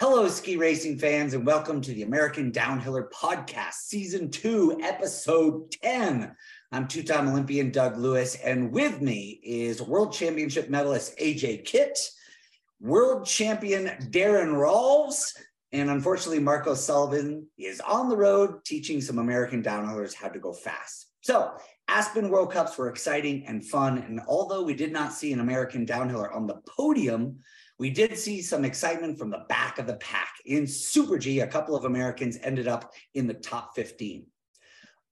Hello, ski racing fans, and welcome to the American Downhiller Podcast, Season 2, Episode 10. I'm two time Olympian Doug Lewis, and with me is World Championship medalist AJ Kitt, World Champion Daron Rahlves, and unfortunately, Marco Sullivan is on the road teaching some American downhillers how to go fast. So, Aspen World Cups were exciting and fun. And although we did not see an American downhiller on the podium, we did see some excitement from the back of the pack. In Super G, a couple of Americans ended up in the top 15.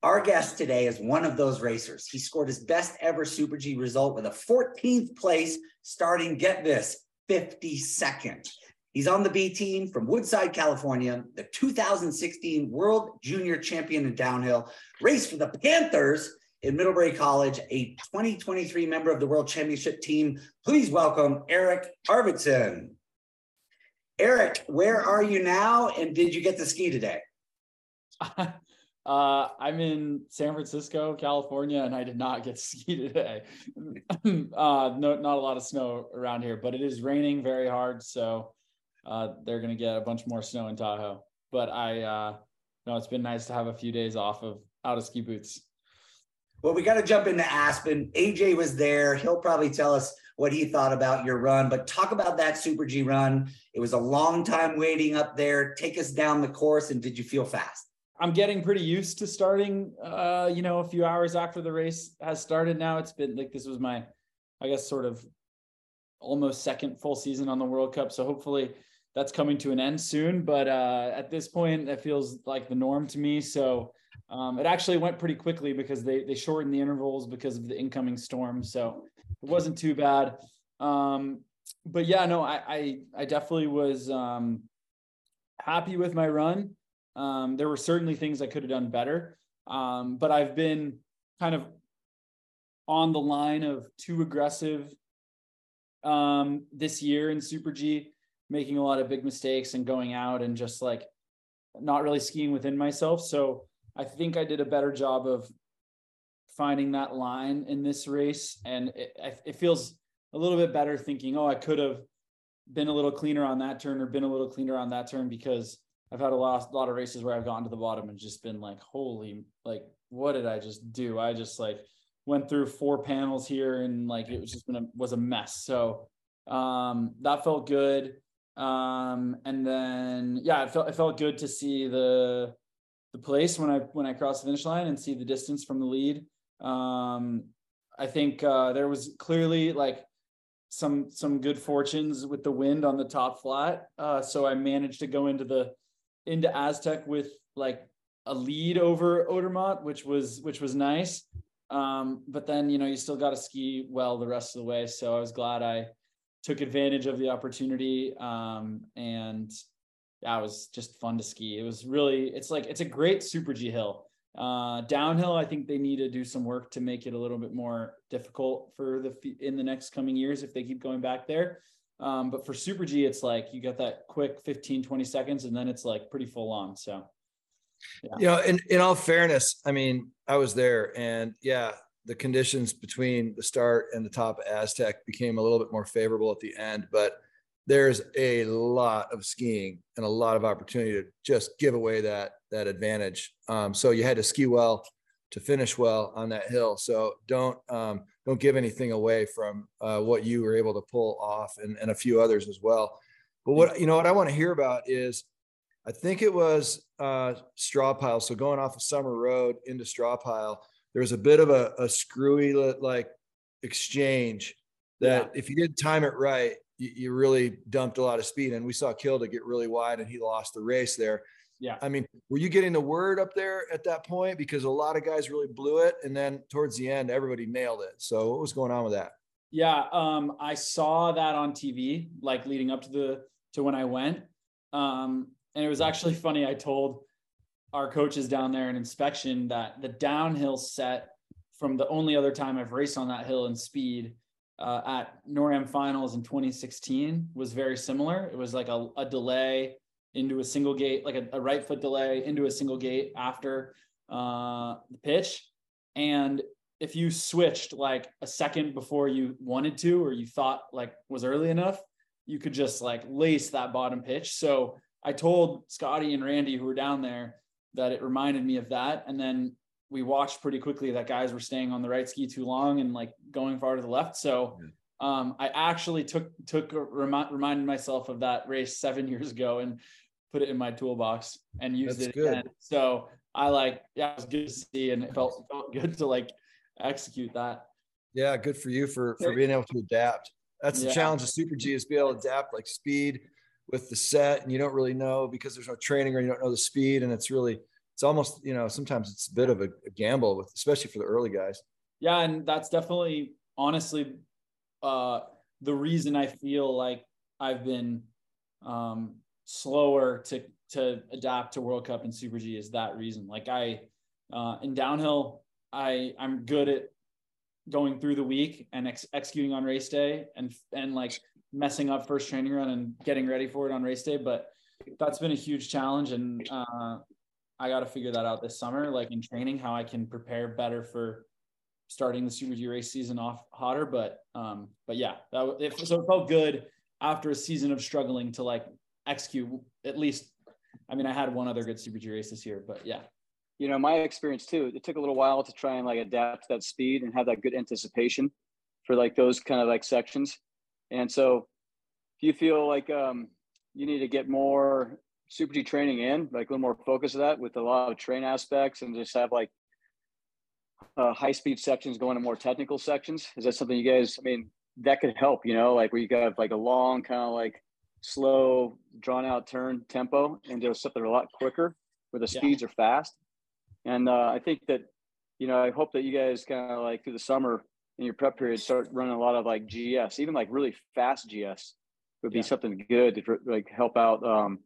Our guest today is one of those racers. He scored his best ever Super G result with a 14th place, starting, get this, 52nd. He's on the B team from Woodside, California, the 2016 World Junior Champion in downhill, raced for the Panthers in Middlebury College, a 2023 member of the World Championship team. Please welcome Erik Arvidsson. Erik, where are you now and did you get to ski today? Uh, I'm in San Francisco, California, and I did not get to ski today. uh, no, not a lot of snow around here, but it is raining very hard. So uh, they're going to get a bunch more snow in Tahoe. But I, uh, no, it's been nice to have a few days off of out of ski boots. Well, we got to jump into Aspen. AJ was there. He'll probably tell us what he thought about your run, but talk about that Super G run. It was a long time waiting up there. Take us down the course, and did you feel fast? I'm getting pretty used to starting, uh, you know, a few hours after the race has started. Now it's been like this was my, I guess, sort of almost second full season on the World Cup. So hopefully that's coming to an end soon. But uh, at this point, it feels like the norm to me. So um, it actually went pretty quickly because they they shortened the intervals because of the incoming storm, so it wasn't too bad. Um, but yeah, no, I I, I definitely was um, happy with my run. Um, there were certainly things I could have done better, um, but I've been kind of on the line of too aggressive um, this year in Super G, making a lot of big mistakes and going out and just like not really skiing within myself. So I think I did a better job of finding that line in this race, and it, it feels a little bit better thinking, oh, I could have been a little cleaner on that turn or been a little cleaner on that turn because I've had a lot, a lot of races where I've gotten to the bottom and just been like, holy, like, what did I just do? I just like went through four panels here and like it was just been a, was a mess. So um, that felt good. Um, and then yeah, it felt it felt good to see the the place when I when I cross the finish line and see the distance from the lead. Um, I think uh, there was clearly like some some good fortunes with the wind on the top flat. Uh, so I managed to go into the into Aztec with like a lead over Odermatt, which was which was nice. Um, but then you know you still got to ski well the rest of the way. So I was glad I took advantage of the opportunity um, and it was just fun to ski. It was really, it's like, it's a great super G hill. Uh, downhill, I think they need to do some work to make it a little bit more difficult for the in the next coming years if they keep going back there. Um, but for super G, it's like you got that quick 15, 20 seconds, and then it's like pretty full on. So, yeah. you know, in, in all fairness, I mean, I was there and yeah, the conditions between the start and the top Aztec became a little bit more favorable at the end, but there's a lot of skiing and a lot of opportunity to just give away that that advantage. Um, so you had to ski well to finish well on that hill. So don't um, don't give anything away from uh, what you were able to pull off, and, and a few others as well. But what you know what I want to hear about is, I think it was uh, Strawpile. So going off of Summer Road into Strawpile, there was a bit of a, a screwy like exchange that yeah. if you didn't time it right, you, you really dumped a lot of speed. And we saw Kilde get really wide and he lost the race there. Yeah. I mean, were you getting the word up there at that point? Because a lot of guys really blew it. And then towards the end, everybody nailed it. So what was going on with that? Yeah. Um, I saw that on TV, like leading up to the, to when I went. Um, and it was actually funny. I told our coaches down there in inspection that the downhill set from the only other time I've raced on that hill in speed uh, at NORAM finals in 2016 was very similar. It was like a, a delay into a single gate, like a, a, right foot delay into a single gate after uh, the pitch. And if you switched like a second before you wanted to, or you thought like was early enough, you could just like lace that bottom pitch. So I told Scotty and Randy who were down there that it reminded me of that. And then we watched pretty quickly that guys were staying on the right ski too long and like going far to the left. So um, I actually took took remi- reminded myself of that race seven years ago and put it in my toolbox and used That's it good. again. So I like yeah, it was good to see and it felt felt good to like execute that. Yeah, good for you for for being able to adapt. That's the yeah. challenge of Super G is be able to adapt like speed with the set, and you don't really know because there's no training or you don't know the speed, and it's really it's almost you know sometimes it's a bit of a, a gamble with especially for the early guys. Yeah, and that's definitely honestly uh, the reason I feel like I've been um, slower to to adapt to World Cup and Super G is that reason. Like I uh, in downhill, I I'm good at going through the week and ex- executing on race day and and like messing up first training run and getting ready for it on race day. But that's been a huge challenge, and uh, I got to figure that out this summer, like in training, how I can prepare better for starting the Super G race season off hotter. But um, but yeah, that it, so it felt good after a season of struggling to like execute at least. I mean, I had one other good Super G race this year, but yeah, you know, my experience too, it took a little while to try and like adapt that speed and have that good anticipation for like those kind of like sections. And so if you feel like um, you need to get more super G training in, like a little more focus of that with a lot of train aspects and just have like uh, high speed sections going to more technical sections, is that something you guys, I mean, that could help, you know, like where you got like a long kind of like slow drawn out turn tempo and do something a lot quicker where the speeds yeah. are fast and uh, I think that, you know, I hope that you guys kind of like through the summer in your prep period start running a lot of like GS, even like really fast GS would be yeah. something good to like help out um,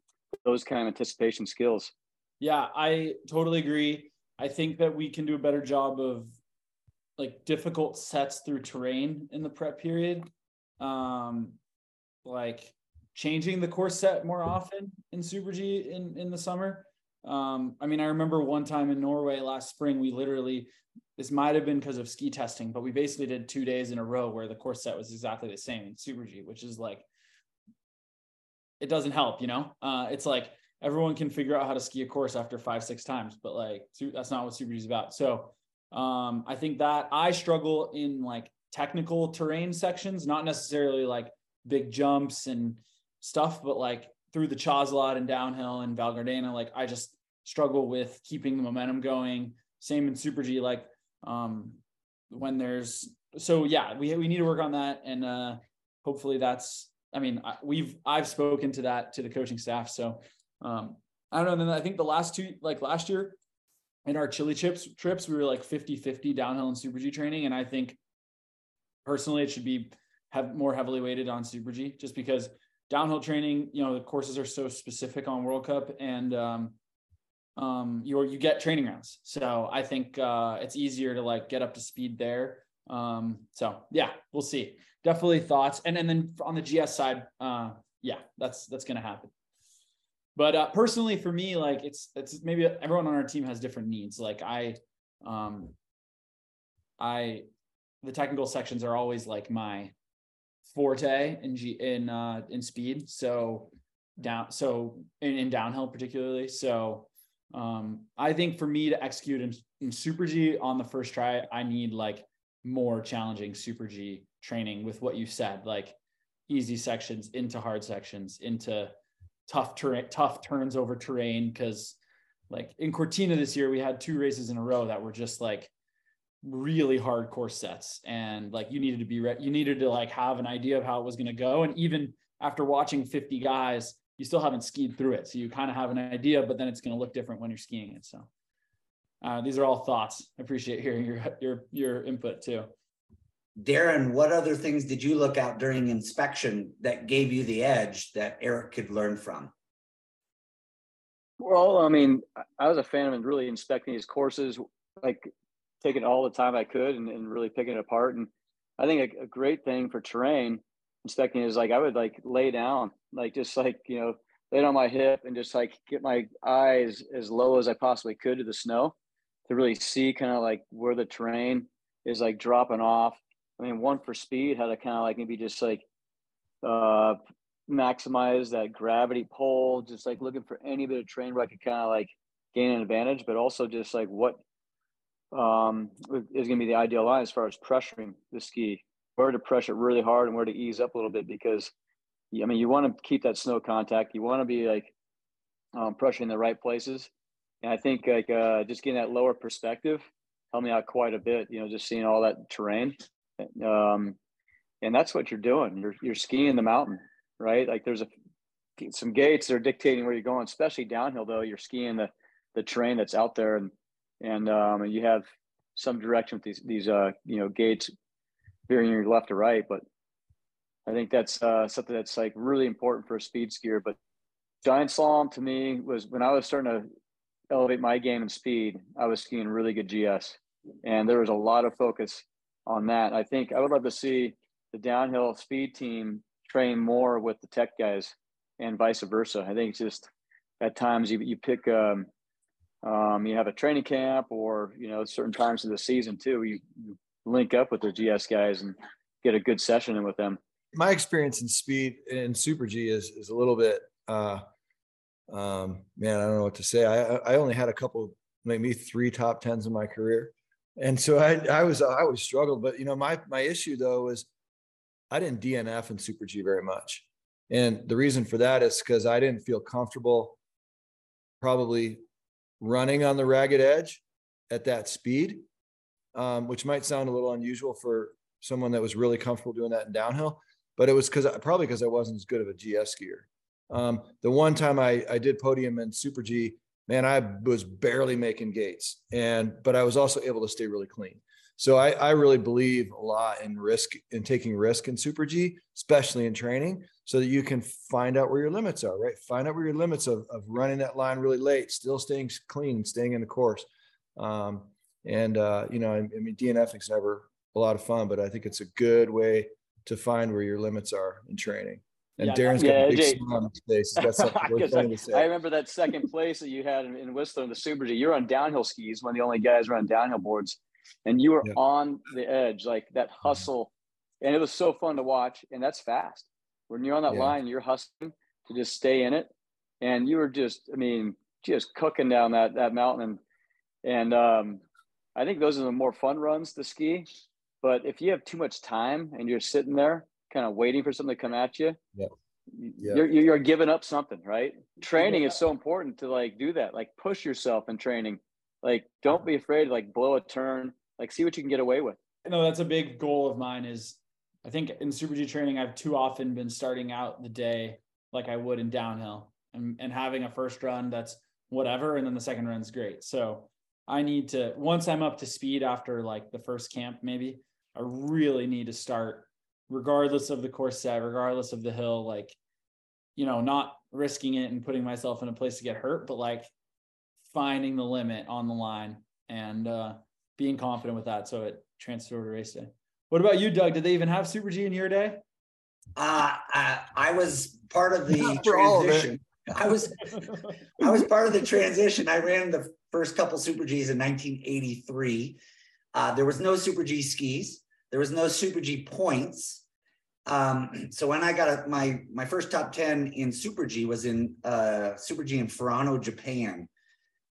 those kind of anticipation skills. Yeah, I totally agree. I think that we can do a better job of like difficult sets through terrain in the prep period. Um, like changing the course set more often in Super G in, in the summer. Um, I mean, I remember one time in Norway last spring, we literally, this might have been because of ski testing, but we basically did two days in a row where the course set was exactly the same in Super G, which is like, it doesn't help, you know? Uh, it's like everyone can figure out how to ski a course after five, six times, but like, that's not what Super G is about. So um, I think that I struggle in like technical terrain sections, not necessarily like big jumps and stuff, but like through the Ciaslat and downhill and Val Gardena, like I just struggle with keeping the momentum going. Same in Super G, like um, when there's so yeah, we we need to work on that, and uh, hopefully that's. I mean, we've I've spoken to that to the coaching staff, so um, I don't know. then I think the last two, like last year, in our Chile chips trips, we were like 50-50 downhill and Super G training, and I think personally it should be have more heavily weighted on Super G, just because downhill training, you know, the courses are so specific on World Cup and um, um, you you get training rounds. So I think uh, it's easier to like get up to speed there. Um, so yeah, we'll see. Definitely thoughts. And and then on the GS side, uh, yeah, that's that's gonna happen. But uh, personally, for me, like it's it's maybe everyone on our team has different needs. Like I, um, I, the technical sections are always like my forte in G in uh in speed. So down so in, in downhill particularly. So um I think for me to execute in, in super G on the first try, I need like more challenging super G training with what you said, like easy sections into hard sections, into tough terrain, tough turns over terrain. Cause like in Cortina this year, we had two races in a row that were just like really hardcore sets. And like you needed to be re- you needed to like have an idea of how it was going to go. And even after watching 50 guys you still haven't skied through it. So you kind of have an idea but then it's going to look different when you're skiing it. So uh, these are all thoughts. I appreciate hearing your your your input too. Daron what other things did you look out during inspection that gave you the edge that erik could learn from? Well i mean i was a fan of really inspecting his courses like taking all the time I could and, and really picking it apart. And I think a, a, great thing for terrain inspecting is like I would like lay down, like just like you know, lay on my hip and just like get my eyes as low as I possibly could to the snow to really see kind of like where the terrain is like dropping off. I mean, one for speed, how to kind of like maybe just like uh maximize that gravity pull, just like looking for any bit of terrain where I could kind of like gain an advantage, but also just like what um, is going to be the ideal line as far as pressuring the ski, where to pressure really hard and where to ease up a little bit because I mean, you want to keep that snow contact. You want to be like um, pressuring the right places. And I think like uh, just getting that lower perspective helped me out quite a bit. You know, just seeing all that terrain, um, and that's what you're doing. You're you're skiing the mountain, right? Like there's a some gates that are dictating where you're going, especially downhill. Though you're skiing the the terrain that's out there, and and um, and you have some direction with these these uh you know gates veering your left or right, but I think that's uh, something that's like really important for a speed skier. But giant slalom to me was when I was starting to elevate my game and speed, I was skiing really good GS, and there was a lot of focus on that. I think I would love to see the downhill speed team train more with the tech guys and vice versa. I think it's just at times you, you pick um, um, you have a training camp or you know certain times of the season too. You, you link up with the GS guys and get a good session in with them my experience in speed in super G is is a little bit uh um man, I don't know what to say. I I only had a couple maybe three top tens in my career. And so I I was I always struggled. But you know, my my issue though was I didn't DNF in Super G very much. And the reason for that is because I didn't feel comfortable probably running on the ragged edge at that speed, um, which might sound a little unusual for someone that was really comfortable doing that in downhill but it was because probably because I wasn't as good of a GS skier. Um, the one time I, I did podium in Super G, man, I was barely making gates, and but I was also able to stay really clean. So I, I really believe a lot in risk in taking risk in Super G, especially in training, so that you can find out where your limits are. Right, find out where your limits of of running that line really late, still staying clean, staying in the course. Um, and uh, you know, I, I mean, DNF is never a lot of fun, but I think it's a good way to find where your limits are in training. And yeah, Daron's got yeah, a big Jay, smile on his face. He's got something to. I remember that second place that you had in, in Whistler in the Super G. You're on downhill skis, one of the only guys running downhill boards, and you were yeah. on the edge, like that mm-hmm. hustle, and it was so fun to watch. And that's fast. When you're on that line, you're hustling to just stay in it, and you were just, I mean, just cooking down that that mountain, and and um, I think those are the more fun runs to ski but if you have too much time and you're sitting there kind of waiting for something to come at you, yeah. Yeah. You're, you're giving up something, right? Training yeah. is so important to like do that, like push yourself in training. Like, don't be afraid to like blow a turn, like see what you can get away with. No, that's a big goal of mine is I think in super G training, I've too often been starting out the day like I would in downhill and, and having a first run that's whatever. And then the second run's great. So I need to, once I'm up to speed after like the first camp, maybe I really need to start, regardless of the course set, regardless of the hill, like, you know, not risking it and putting myself in a place to get hurt, but like finding the limit on the line and uh, being confident with that. So it transferred over to race day. What about you, Doug? Did they even have Super G in your day? Uh, I, I was part of the transition. Of I was I was part of the transition. I ran the first couple Super Gs in 1983. Uh, there was no Super G skis. There was no Super G points. Um, so when I got a, my my first top 10 in Super G was in uh, Super G in Furano, Japan.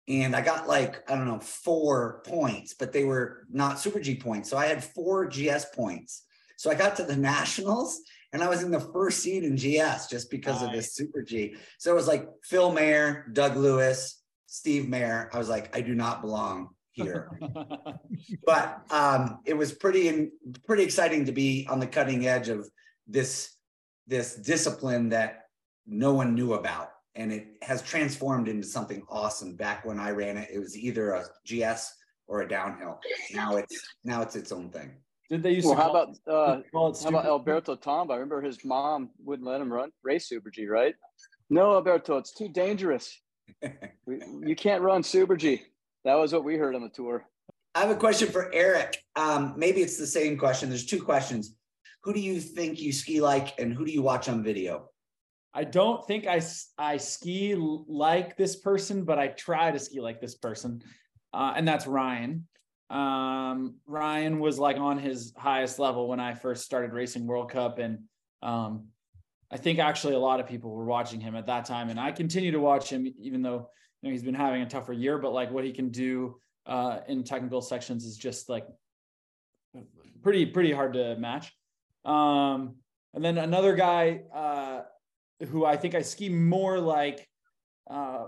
And I got like, I don't know, four points, but they were not Super G points. So I had four GS points. So I got to the nationals and I was in the first seed in GS just because nice. of this Super G. So it was like Phil Mahre, Doug Lewis, Steve Mahre. I was like, I do not belong here. but um, it was pretty pretty exciting to be on the cutting edge of this this discipline that no one knew about, and it has transformed into something awesome. Back when I ran it, it was either a GS or a downhill. Now it's now it's its own thing. Did they use? Well, how about uh, how about Alberto Tomba? I remember his mom wouldn't let him run race Super G, right? No, Alberto, it's too dangerous. you can't run Super G that was what we heard on the tour. I have a question for Erik. Um, maybe it's the same question. There's two questions. Who do you think you ski like, and who do you watch on video? I don't think I, I ski like this person, but I try to ski like this person. Uh, and that's Ryan. Um, Ryan was like on his highest level when I first started racing World Cup. And um, I think actually a lot of people were watching him at that time, and I continue to watch him even though you know he's been having a tougher year. But like what he can do uh, in technical sections is just like pretty pretty hard to match. Um, and then another guy uh, who I think I ski more like uh,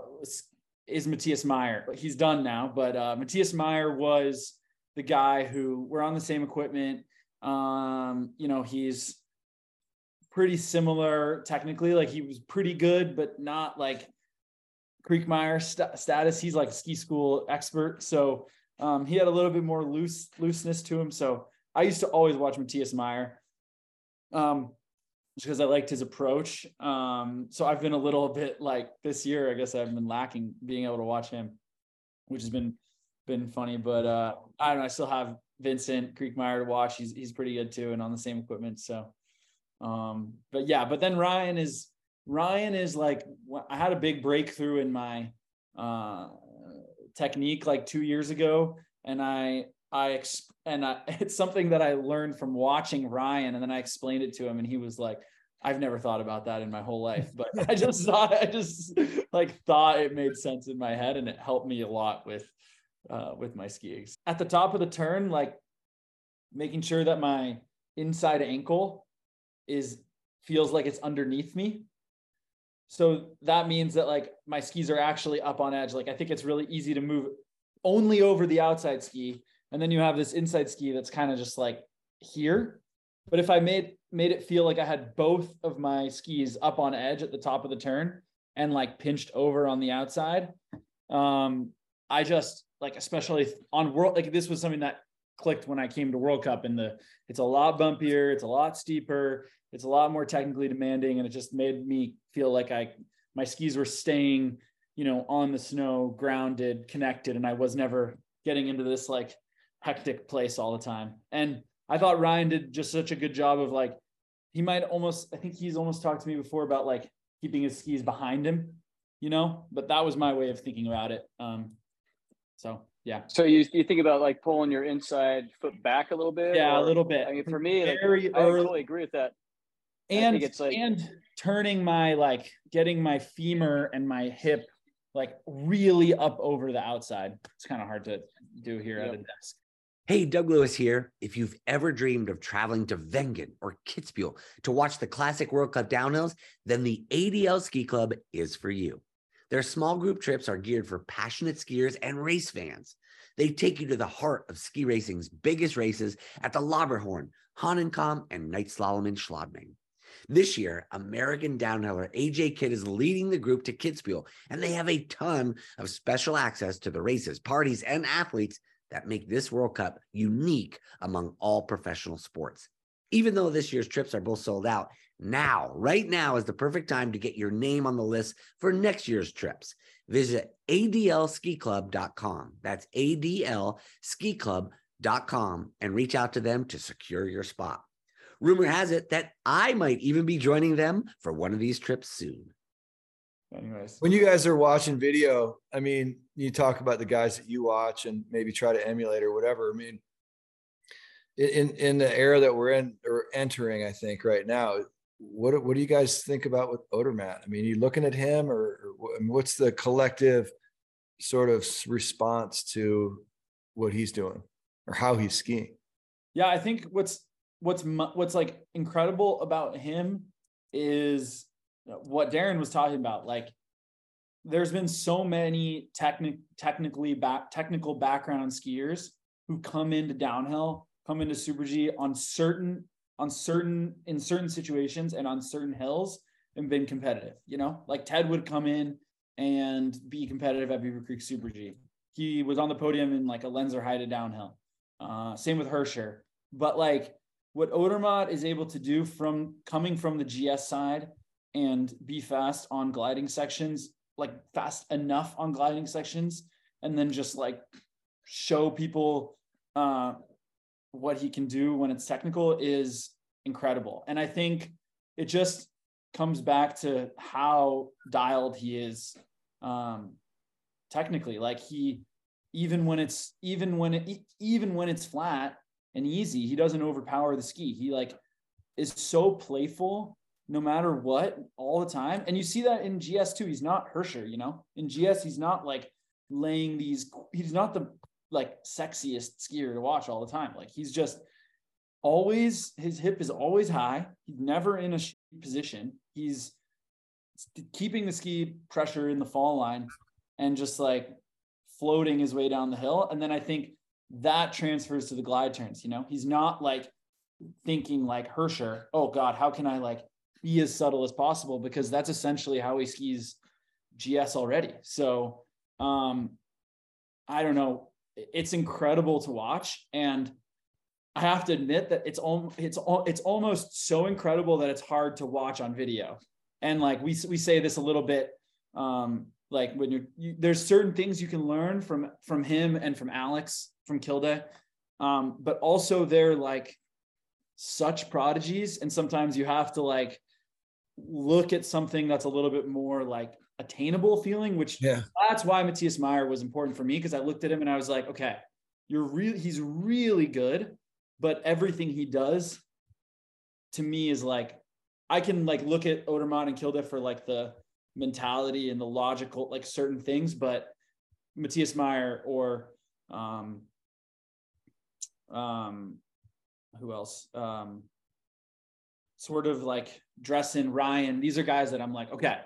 is Matthias Mayer. He's done now, but uh, Matthias Mayer was the guy who we're on the same equipment. Um, you know, he's pretty similar technically. Like he was pretty good, but not like Kriechmayr st- status. He's like a ski school expert, so um, he had a little bit more loose looseness to him. So I used to always watch Matthias Mayer, um, because I liked his approach. Um, so I've been a little bit like this year. I guess I've been lacking being able to watch him, which has been been funny. But uh, I don't know. I still have Vincent Kriechmayr to watch. He's he's pretty good too, and on the same equipment. So, um, but yeah. But then Ryan is Ryan is like I had a big breakthrough in my uh, technique like two years ago, and I I and I, it's something that I learned from watching Ryan, and then I explained it to him, and he was like, "I've never thought about that in my whole life, but I just thought I just like thought it made sense in my head, and it helped me a lot with uh, with my skiing. At the top of the turn, like making sure that my inside ankle is feels like it's underneath me so that means that like my skis are actually up on edge. Like I think it's really easy to move only over the outside ski. And then you have this inside ski that's kind of just like here. But if I made made it feel like I had both of my skis up on edge at the top of the turn and like pinched over on the outside, um, I just like especially on world like this was something that clicked when I came to World Cup and the it's a lot bumpier, it's a lot steeper, it's a lot more technically demanding, and it just made me feel like I my skis were staying, you know, on the snow, grounded, connected, and I was never getting into this like hectic place all the time. And I thought Ryan did just such a good job of like he might almost I think he's almost talked to me before about like keeping his skis behind him, you know, but that was my way of thinking about it. Um so yeah. So you you think about like pulling your inside foot back a little bit? Yeah, or, a little bit. I mean, for me, like, I totally agree with that and it's like and turning my like getting my femur and my hip like really up over the outside. It's kind of hard to do here yep. at a desk. Hey, Doug Lewis here. If you've ever dreamed of traveling to Wengen or Kitzbühel to watch the classic World Cup downhills, then the ADL Ski Club is for you. Their small group trips are geared for passionate skiers and race fans. They take you to the heart of ski racing's biggest races at the Lauberhorn, Hahnenkamm, and Night Slalom in Schladming. This year, American downhiller AJ Kitt is leading the group to Kitzbühel, and they have a ton of special access to the races, parties, and athletes that make this World Cup unique among all professional sports. Even though this year's trips are both sold out, now, right now is the perfect time to get your name on the list for next year's trips. Visit adlskiclub.com. That's adlskiclub.com and reach out to them to secure your spot. Rumor has it that I might even be joining them for one of these trips soon. Anyways, when you guys are watching video, I mean, you talk about the guys that you watch and maybe try to emulate or whatever. I mean, in in the era that we're in or entering, I think right now, what what do you guys think about with Odermatt? I mean, you looking at him, or, or what's the collective sort of response to what he's doing or how he's skiing? Yeah, I think what's what's what's like incredible about him is what Daron was talking about. Like, there's been so many technic technically back technical background skiers who come into downhill, come into Super G on certain on certain in certain situations and on certain hills and been competitive. You know, like Ted would come in and be competitive at Beaver Creek Super G. He was on the podium in like a Lenzerheide downhill. Uh, same with Hirscher. But like what Odermatt is able to do from coming from the GS side and be fast on gliding sections, like fast enough on gliding sections, and then just like show people uh, what he can do when it's technical is incredible. And I think it just comes back to how dialed he is um, technically. Like he, even when it's even when it even when it's flat, and easy. He doesn't overpower the ski. He like is so playful no matter what all the time. And you see that in GS too. He's not Hirscher, you know, in GS, he's not like laying these, he's not the like sexiest skier to watch all the time. Like he's just always, his hip is always high. He's never in a position. He's keeping the ski pressure in the fall line and just like floating his way down the hill. And then I think that transfers to the glide turns, you know, he's not like thinking like Hirscher, oh God, how can I like be as subtle as possible because that's essentially how he skis GS already. So um, I don't know. It's incredible to watch, and I have to admit that it's all it's all it's almost so incredible that it's hard to watch on video. And like we we say this a little bit, um, like when you're you, there's certain things you can learn from from him and from Alex from Kilde, um, but also they're like such prodigies, and sometimes you have to like look at something that's a little bit more like attainable feeling, which yeah. that's why Matthias Mayer was important for me because I looked at him and I was like, okay, you're really he's really good, but everything he does to me is like I can like look at Odermatt and Kilde for like the mentality and the logical like certain things, but Matthias Mayer or um um who else um sort of like Dressen, Ryan. These are guys that I'm like, okay,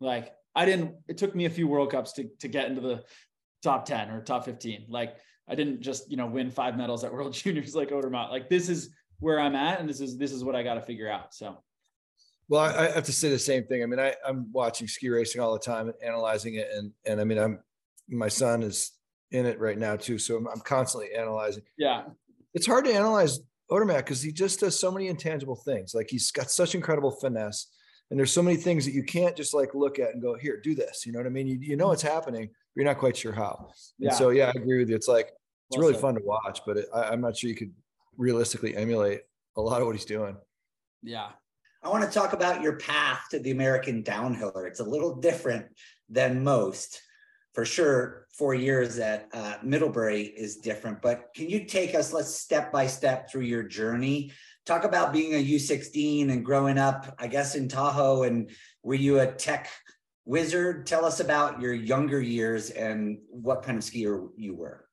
like I didn't, it took me a few World Cups to, to get into the top 10 or top 15. Like I didn't just, you know, win five medals at World Juniors like Odermatt. Like this is where I'm at and this is, this is what I got to figure out. So. Well, I, I have to say the same thing. I mean, I, I'm watching ski racing all the time and analyzing it. And, and I mean, I'm, my son is in it right now too. So I'm, I'm constantly analyzing. Yeah. It's hard to analyze Odermatt because he just does so many intangible things. Like he's got such incredible finesse, and there's so many things that you can't just like look at and go, "Here, do this." You know what I mean? You, you know mm-hmm. it's happening, but you're not quite sure how. Yeah. So, yeah, I agree with you. It's like it's well really said. fun to watch, but it, I, I'm not sure you could realistically emulate a lot of what he's doing. Yeah. I want to talk about your path to the American downhiller. It's a little different than most for sure four years at uh, Middlebury is different, but can you take us, let's step by step through your journey? Talk about being a U16 and growing up, I guess, in Tahoe. And were you a tech wizard? Tell us about your younger years and what kind of skier you were.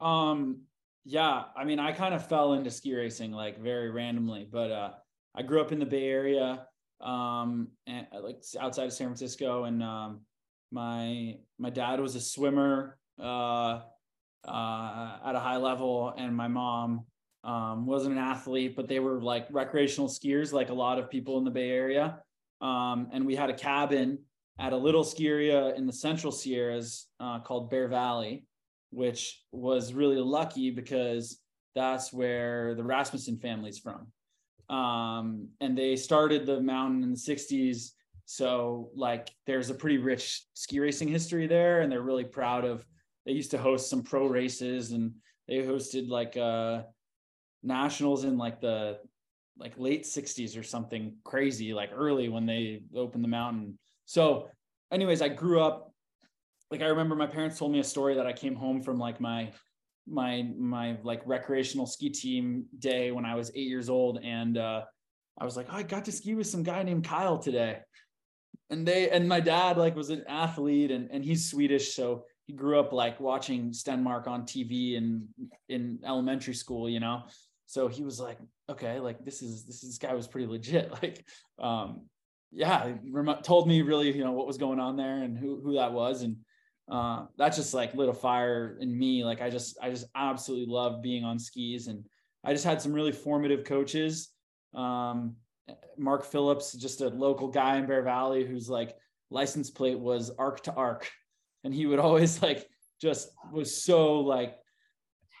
Um, yeah, I mean, I kind of fell into ski racing like very randomly, but uh, I grew up in the Bay Area, um, and like outside of San Francisco, and um, my my dad was a swimmer uh, uh, at a high level, and my mom um, wasn't an athlete, but they were like recreational skiers, like a lot of people in the Bay Area. Um, and we had a cabin at a little ski area in the Central Sierras uh, called Bear Valley, which was really lucky because that's where the Rasmussen family's from. Um, and they started the mountain in the 60s so like there's a pretty rich ski racing history there, and they're really proud of. They used to host some pro races, and they hosted like uh nationals in like the like late 60s or something crazy, like early when they opened the mountain. So, anyways, I grew up like I remember my parents told me a story that I came home from like my my my like recreational ski team day when I was eight years old, and uh, I was like, oh, I got to ski with some guy named Kyle today and they and my dad like was an athlete and and he's Swedish so he grew up like watching Stenmark on TV and in elementary school you know? So he was like okay like this is this, this guy was pretty legit. Like um yeah told me really you know what was going on there and who who that was. And uh that just like lit a fire in me. Like I just I just absolutely love being on skis. And I just had some really formative coaches. Um Mark Phillips, just a local guy in Bear Valley whose like license plate was arc to arc. And he would always like just was so like,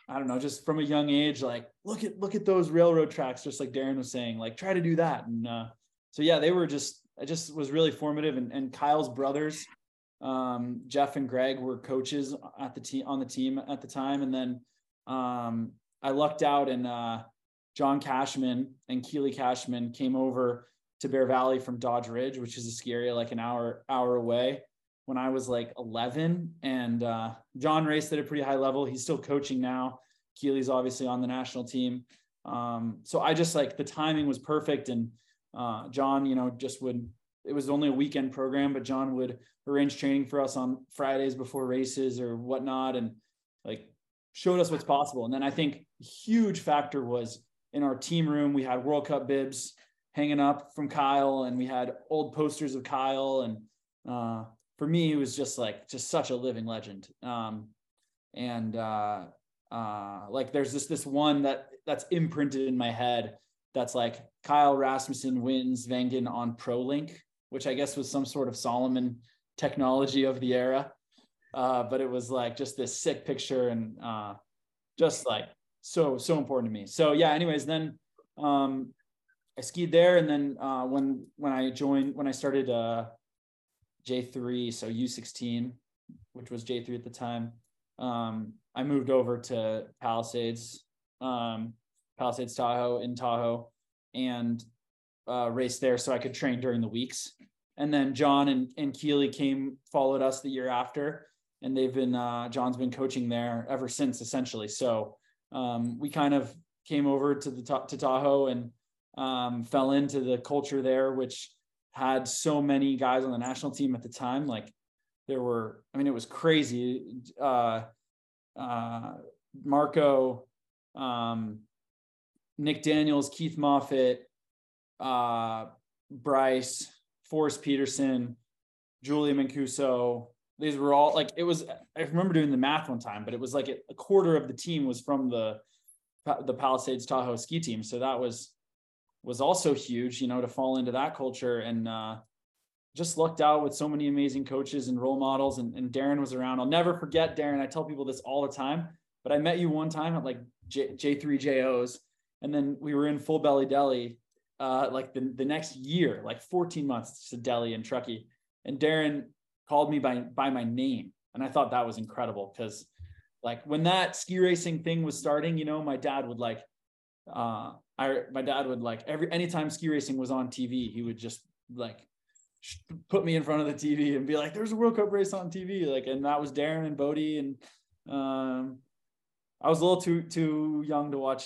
I don't know, just from a young age, like look at look at those railroad tracks, just like Daron was saying, like try to do that. And uh, so yeah, they were just it just was really formative. And, and Kyle's brothers, um, Jeff and Greg were coaches at the team on the team at the time. And then um, I lucked out and uh, John Cashman and Keely Cashman came over to Bear Valley from Dodge Ridge, which is a ski area like an hour hour away when I was like 11. And uh, John raced at a pretty high level. He's still coaching now. Keely's obviously on the national team. Um, so I just like the timing was perfect. And uh, John, you know, just would, it was only a weekend program, but John would arrange training for us on Fridays before races or whatnot. And like showed us what's possible. And then I think huge factor was in our team room, we had World Cup bibs hanging up from Kyle and we had old posters of Kyle. And uh, for me, it was just like, just such a living legend. Um, and uh, uh, like there's this, this one that that's imprinted in my head that's like Kyle Rasmussen wins Wengen on ProLink, which I guess was some sort of Salomon technology of the era. Uh, but it was like just this sick picture and uh, just like so so important to me. So yeah. Anyways, then um, I skied there, and then uh, when when I joined when I started uh, J three, so U sixteen, which was J three at the time, um, I moved over to Palisades, um, Palisades Tahoe in Tahoe, and uh, raced there so I could train during the weeks. And then John and, and Keely came followed us the year after, and they've been uh, John's been coaching there ever since essentially. So um, we kind of came over to the to Tahoe and um, fell into the culture there, which had so many guys on the national team at the time. Like there were, I mean, it was crazy. Uh, uh, Marco, um, Nick Daniels, Keith Moffitt, uh, Bryce, Forrest Peterson, Julia Mancuso, these were all like it was i remember doing the math one time but it was like a quarter of the team was from the the palisades tahoe ski team. So that was was also huge you know to fall into that culture. And uh just looked out with so many amazing coaches and role models. And, and daron was around. I'll never forget daron i tell people this all the time but i met you one time at like J, j3jos and then we were in full belly deli uh like the, the next year like 14 months to deli and truckee. And daron called me by by my name. And i thought that was incredible because like when that ski racing thing was starting you know my dad would like uh i my dad would like every anytime ski racing was on tv he would just like put me in front of the tv and be like there's a world cup race on tv like and that was daron and bode and um i was a little too too young to watch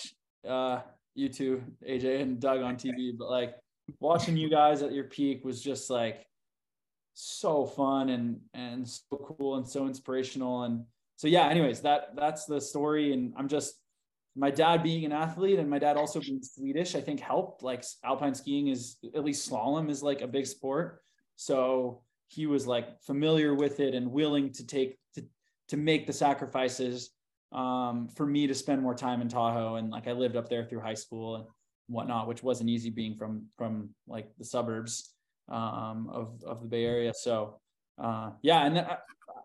uh you two aj and doug on tv but like watching you guys at your peak was just like so fun and and so cool and so inspirational. And so yeah anyways that that's the story. And i'm just my dad being an athlete and my dad also being swedish i think helped. Like alpine skiing is at least slalom is like a big sport. So he was like familiar with it and willing to take to to make the sacrifices um, for me to spend more time in tahoe. And like i lived up there through high school and whatnot which wasn't easy being from from like the suburbs um, of of the Bay Area. So uh, yeah, and I,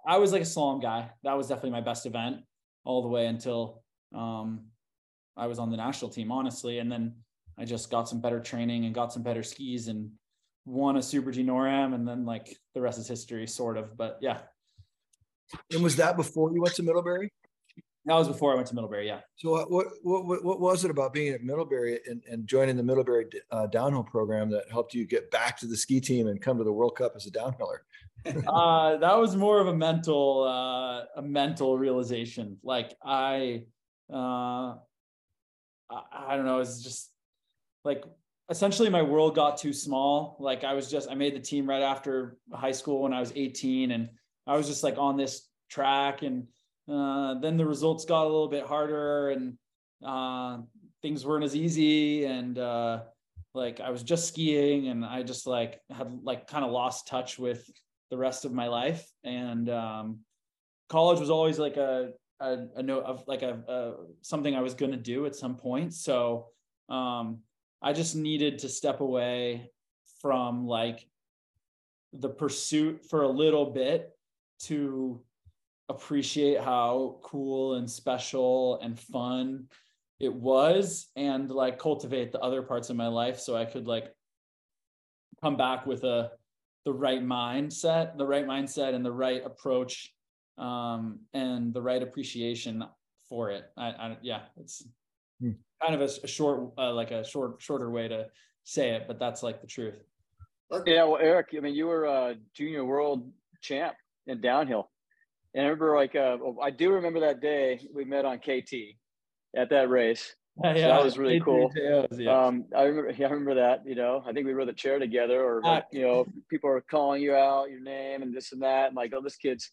I, was like a slalom guy. That was definitely my best event all the way until um, I was on the national team, honestly. And then I just got some better training and got some better skis and won a Super G NORAM, and then like the rest is history, sort of. But yeah. And was that before you went to Middlebury? That was before I went to Middlebury. Yeah. So what what what, what was it about being at Middlebury and, and joining the Middlebury uh, downhill program that helped you get back to the ski team and come to the World Cup as a downhiller? uh, that was more of a mental uh, a mental realization. Like I, uh, I, I don't know. It's just like essentially my world got too small. Like I was just I made the team right after high school when I was 18, and I was just like on this track and uh, then the results got a little bit harder and uh, things weren't as easy. And uh, like I was just skiing and I just like had like kind of lost touch with the rest of my life. And um, college was always like a, a, a note of like a, a something I was going to do at some point. So um, I just needed to step away from like the pursuit for a little bit to appreciate how cool and special and fun it was and like cultivate the other parts of my life so I could like come back with a the right mindset, the right mindset and the right approach um and the right appreciation for it. I, I yeah, it's hmm. kind of a, a short uh, like a short shorter way to say it, but that's like the truth. Yeah, well, Erik, I mean, you were a junior world champ in downhill. And I remember like uh, I do remember that day we met on KT at that race. Yeah. So that was really cool. Um, I remember, yeah, I remember that. You know, I think we rode the chair together, or like, you know, people are calling you out your name and this and that, and like, oh, this kid's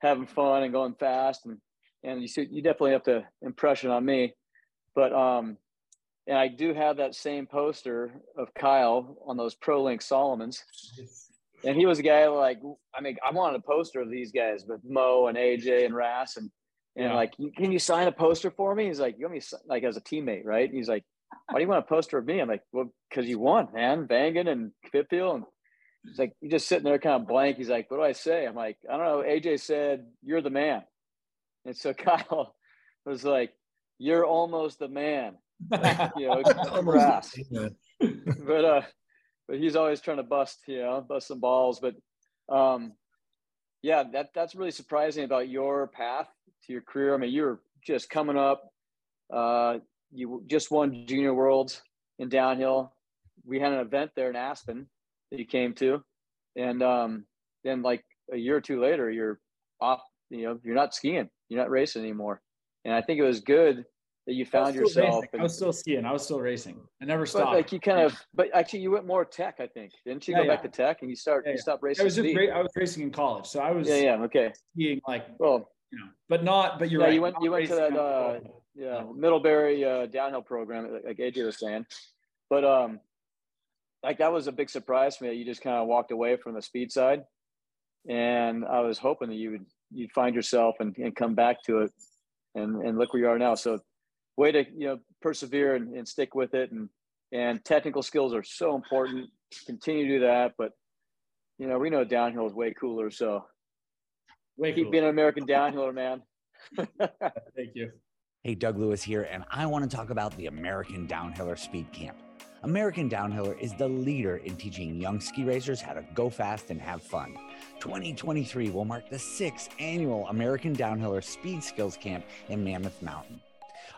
having fun and going fast, and and you see, you definitely have to impression on me, but um, and I do have that same poster of Kyle on those Pro Link Salomons. And he was a guy like I mean I wanted a poster of these guys with Mo and AJ and Ras and and yeah. like can you sign a poster for me? He's like you want me to, like as a teammate, right? And he's like why do you want a poster of me? I'm like well because you won, man, Banging and Pitfield and he's like you just sitting there kind of blank. He's like what do I say? I'm like I don't know. AJ said you're the man, and so Kyle was like you're almost the man. you know, grass. but uh but he's always trying to bust, you know, bust some balls. But um, yeah, that that's really surprising about your path to your career. I mean, you're just coming up. Uh, you just won Junior Worlds in downhill. We had an event there in Aspen that you came to, and um, then like a year or two later, you're off. You know, you're not skiing, you're not racing anymore. And I think it was good that you found I yourself. And, I was still skiing. I was still racing. I never stopped. But like you kind of, but actually you went more tech, I think. Didn't you yeah, go yeah. back to tech and you start, yeah, you stopped racing? I was just, ra- I was racing in college. So I was, yeah, yeah. Okay. Skiing like, well, you know, but not, but you're yeah, right. You went, you went to that, uh, yeah, Middlebury uh, downhill program, like AJ was saying. But, um, like that was a big surprise for me. You just kind of walked away from the speed side. And I was hoping that you would, you'd find yourself and, and come back to it and, and look where you are now. So way to you know persevere and, and stick with it. And and technical skills are so important. Continue to do that. But you know we know downhill is way cooler. So way keep being an american downhiller man. Thank you. Hey doug lewis here and i want to talk about the american downhiller speed camp. American downhiller is the leader in teaching young ski racers how to go fast and have fun. 2023 will mark the sixth annual american downhiller speed skills camp in mammoth mountain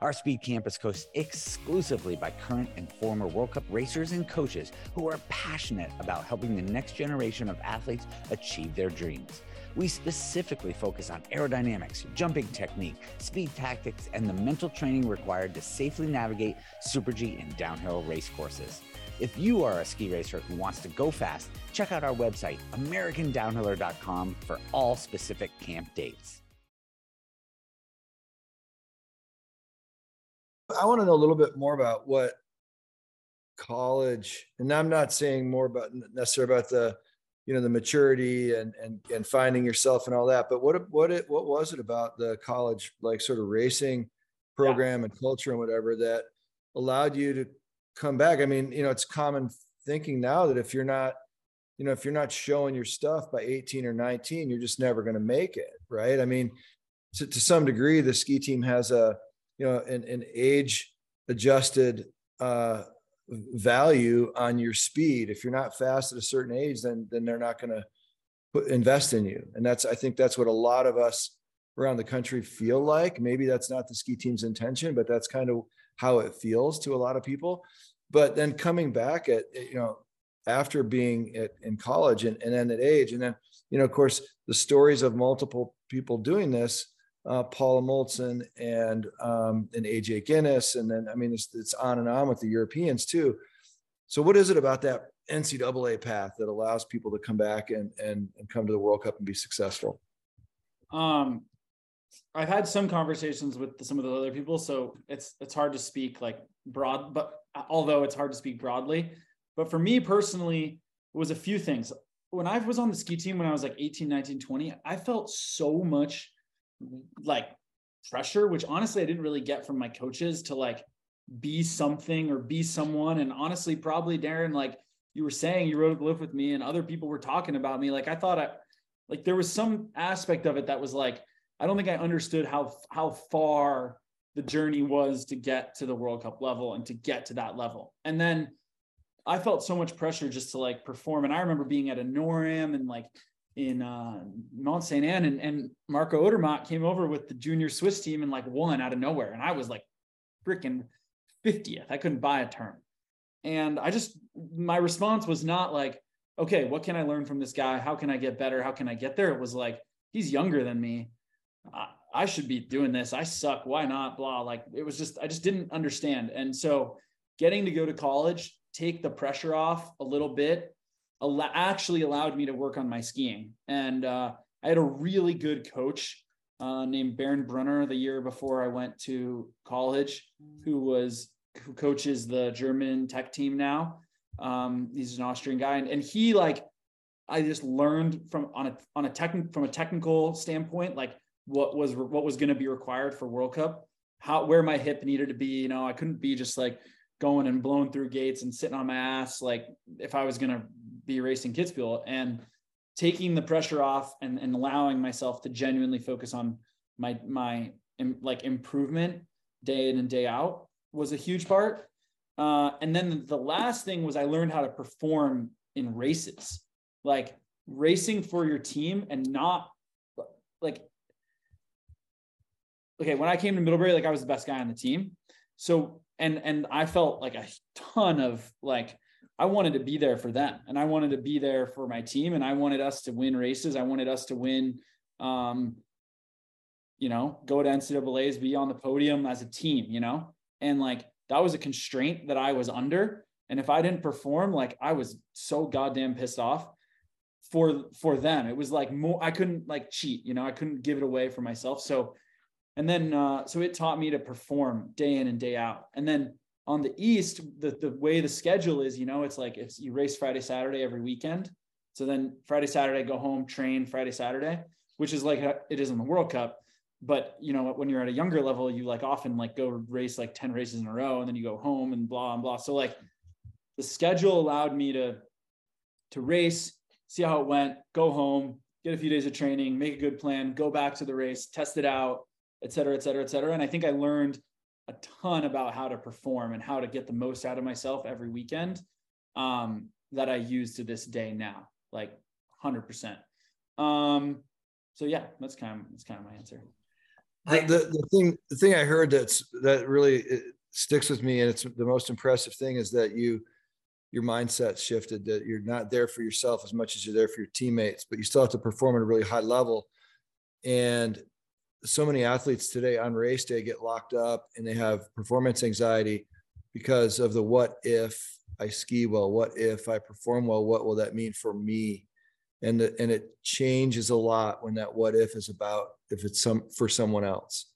our Speed Camp is coached exclusively by current and former World Cup racers and coaches who are passionate about helping the next generation of athletes achieve their dreams. We specifically focus on aerodynamics, jumping technique, speed tactics, and the mental training required to safely navigate Super G and downhill race courses. If you are a ski racer who wants to go fast, check out our website, AmericanDownhiller.com, for all specific camp dates. I want to know a little bit more about what college, and I'm not saying more about necessarily about the, you know, the maturity and and and finding yourself and all that, but what what it what was it about the college like sort of racing program yeah. and culture and whatever that allowed you to come back? I mean, you know, it's common thinking now that if you're not you know if you're not showing your stuff by 18 or 19 you're just never going to make it right i mean to, to some degree the ski team has a you know an, an age adjusted uh, value on your speed. If you're not fast at a certain age then then they're not going to invest in you. And that's i think that's what a lot of us around the country feel like. Maybe that's not the ski team's intention but that's kind of how it feels to a lot of people. But then coming back at you know after being at, in college and, and then at age and then you know of course the stories of multiple people doing this uh, Paula Moltzan and um, and AJ Ginnis, and then I mean it's it's on and on with the Europeans too. So what is it about that NCAA path that allows people to come back and and, and come to the World Cup and be successful? Um, I've had some conversations with some of the other people, so it's it's hard to speak like broad, but although it's hard to speak broadly. But for me personally, it was a few things. When I was on the ski team when I was like 18, 19, 20, I felt so much like pressure, which honestly I didn't really get from my coaches to like be something or be someone. And honestly, probably Daron, like you were saying, you wrote a glyph with me and other people were talking about me. Like I thought I like there was some aspect of it that was like, I don't think I understood how how far the journey was to get to the World Cup level and to get to that level. And then I felt so much pressure just to like perform. And I remember being at a NORAM and like in uh, Mont Sainte Anne, and, and Marco Odermatt came over with the junior Swiss team and like won out of nowhere, and I was like freaking fiftieth. I couldn't buy a turn, and I just my response was not like, okay, what can I learn from this guy? How can I get better? How can I get there? It was like he's younger than me. I, I should be doing this. I suck. Why not? Blah. Like it was just, I just didn't understand. And so getting to go to college, take the pressure off a little bit, actually allowed me to work on my skiing. And uh, I had a really good coach uh, named Baron Brunner the year before I went to college, who was who coaches the German tech team now. Um, he's an Austrian guy, and, and he like I just learned from on a on a technical from a technical standpoint, like what was what was going to be required for World Cup, how where my hip needed to be. You know, I couldn't be just like going and blowing through gates and sitting on my ass like if I was going to be racing Kitzbühel and taking the pressure off and, and allowing myself to genuinely focus on my my like improvement day in and day out was a huge part. Uh, and then the last thing was I learned how to perform in races, like racing for your team and not like okay when i came to middlebury like i was the best guy on the team so and and i felt like a ton of like i wanted to be there for them and i wanted to be there for my team and i wanted us to win races. I wanted us to win um you know go to ncaa's be on the podium as a team you know? And like that was a constraint that i was under and if i didn't perform like i was so goddamn pissed off for for them. It was like more i couldn't like cheat you know? I couldn't give it away for myself. So and then uh, so it taught me to perform day in and day out. And then on the east the, the way the schedule is you know it's like if you race friday saturday every weekend. So then friday saturday go home train friday saturday which is like uh, it is in the world cup. But you know when you're at a younger level you like often like go race like 10 races in a row and then you go home and blah and blah. So like the schedule allowed me to to race see how it went go home get a few days of training make a good plan go back to the race test it out et cetera, et cetera, et cetera. And I think I learned a ton about how to perform and how to get the most out of myself every weekend um, that I use to this day now, like 100%. Um, so yeah, that's kind of that's kind of my answer. The, the, the thing the thing I heard that's that really sticks with me, and it's the most impressive thing is that you your mindset shifted that you're not there for yourself as much as you're there for your teammates, but you still have to perform at a really high level. And so many athletes today on race day get locked up and they have performance anxiety because of the what if I ski well, what if I perform well, what will that mean for me? And the, and it changes a lot when that what if is about if it's some for someone else.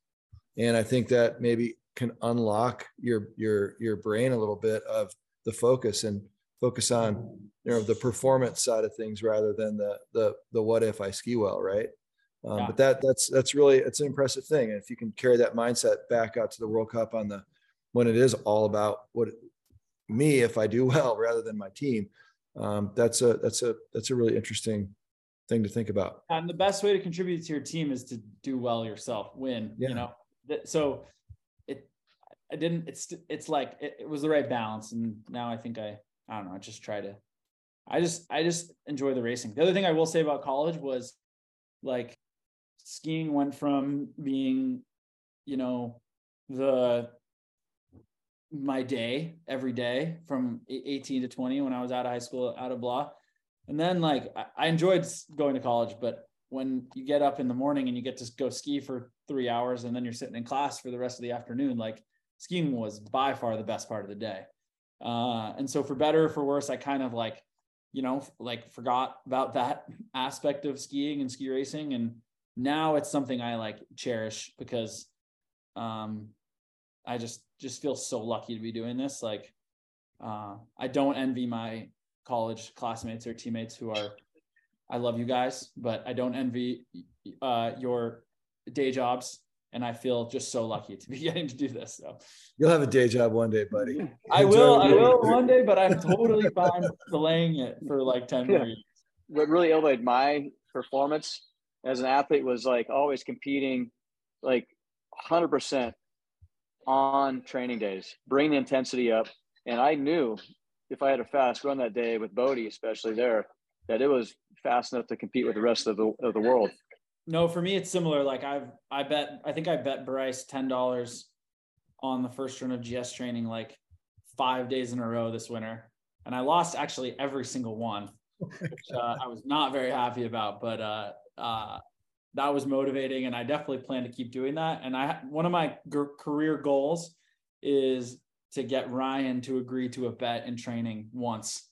And I think that maybe can unlock your your your brain a little bit of the focus and focus on you know the performance side of things rather than the the the what if I ski well, right? Um, yeah. But that that's that's really it's an impressive thing, and if you can carry that mindset back out to the World Cup on the when it is all about what me if I do well rather than my team, um, that's a that's a that's a really interesting thing to think about. And the best way to contribute to your team is to do well yourself, win. Yeah. You know, so it I didn't. It's it's like it, it was the right balance, and now I think I I don't know. I just try to. I just I just enjoy the racing. The other thing I will say about college was like skiing went from being, you know, the my day every day from 18 to 20 when I was out of high school, out of blah. And then like I enjoyed going to college, but when you get up in the morning and you get to go ski for three hours and then you're sitting in class for the rest of the afternoon, like skiing was by far the best part of the day. Uh, and so for better or for worse, I kind of like, you know, like forgot about that aspect of skiing and ski racing and now it's something I like cherish because um I just just feel so lucky to be doing this. Like uh I don't envy my college classmates or teammates who are I love you guys, but I don't envy uh your day jobs and I feel just so lucky to be getting to do this. So you'll have a day job one day, buddy. I will, I will one day, but I'm totally fine delaying it for like 10 years. What really elevated my performance as an athlete was like always competing like 100% on training days, bring the intensity up. And I knew if I had a fast run that day with Bode, especially there, that it was fast enough to compete with the rest of the, of the world. No, for me, it's similar. Like I've, I bet, I think I bet Bryce $10 on the first run of GS training, like five days in a row this winter. And I lost actually every single one, which uh, I was not very happy about, but uh, uh, that was motivating and I definitely plan to keep doing that. And I, one of my g- career goals is to get Ryan to agree to a bet in training once.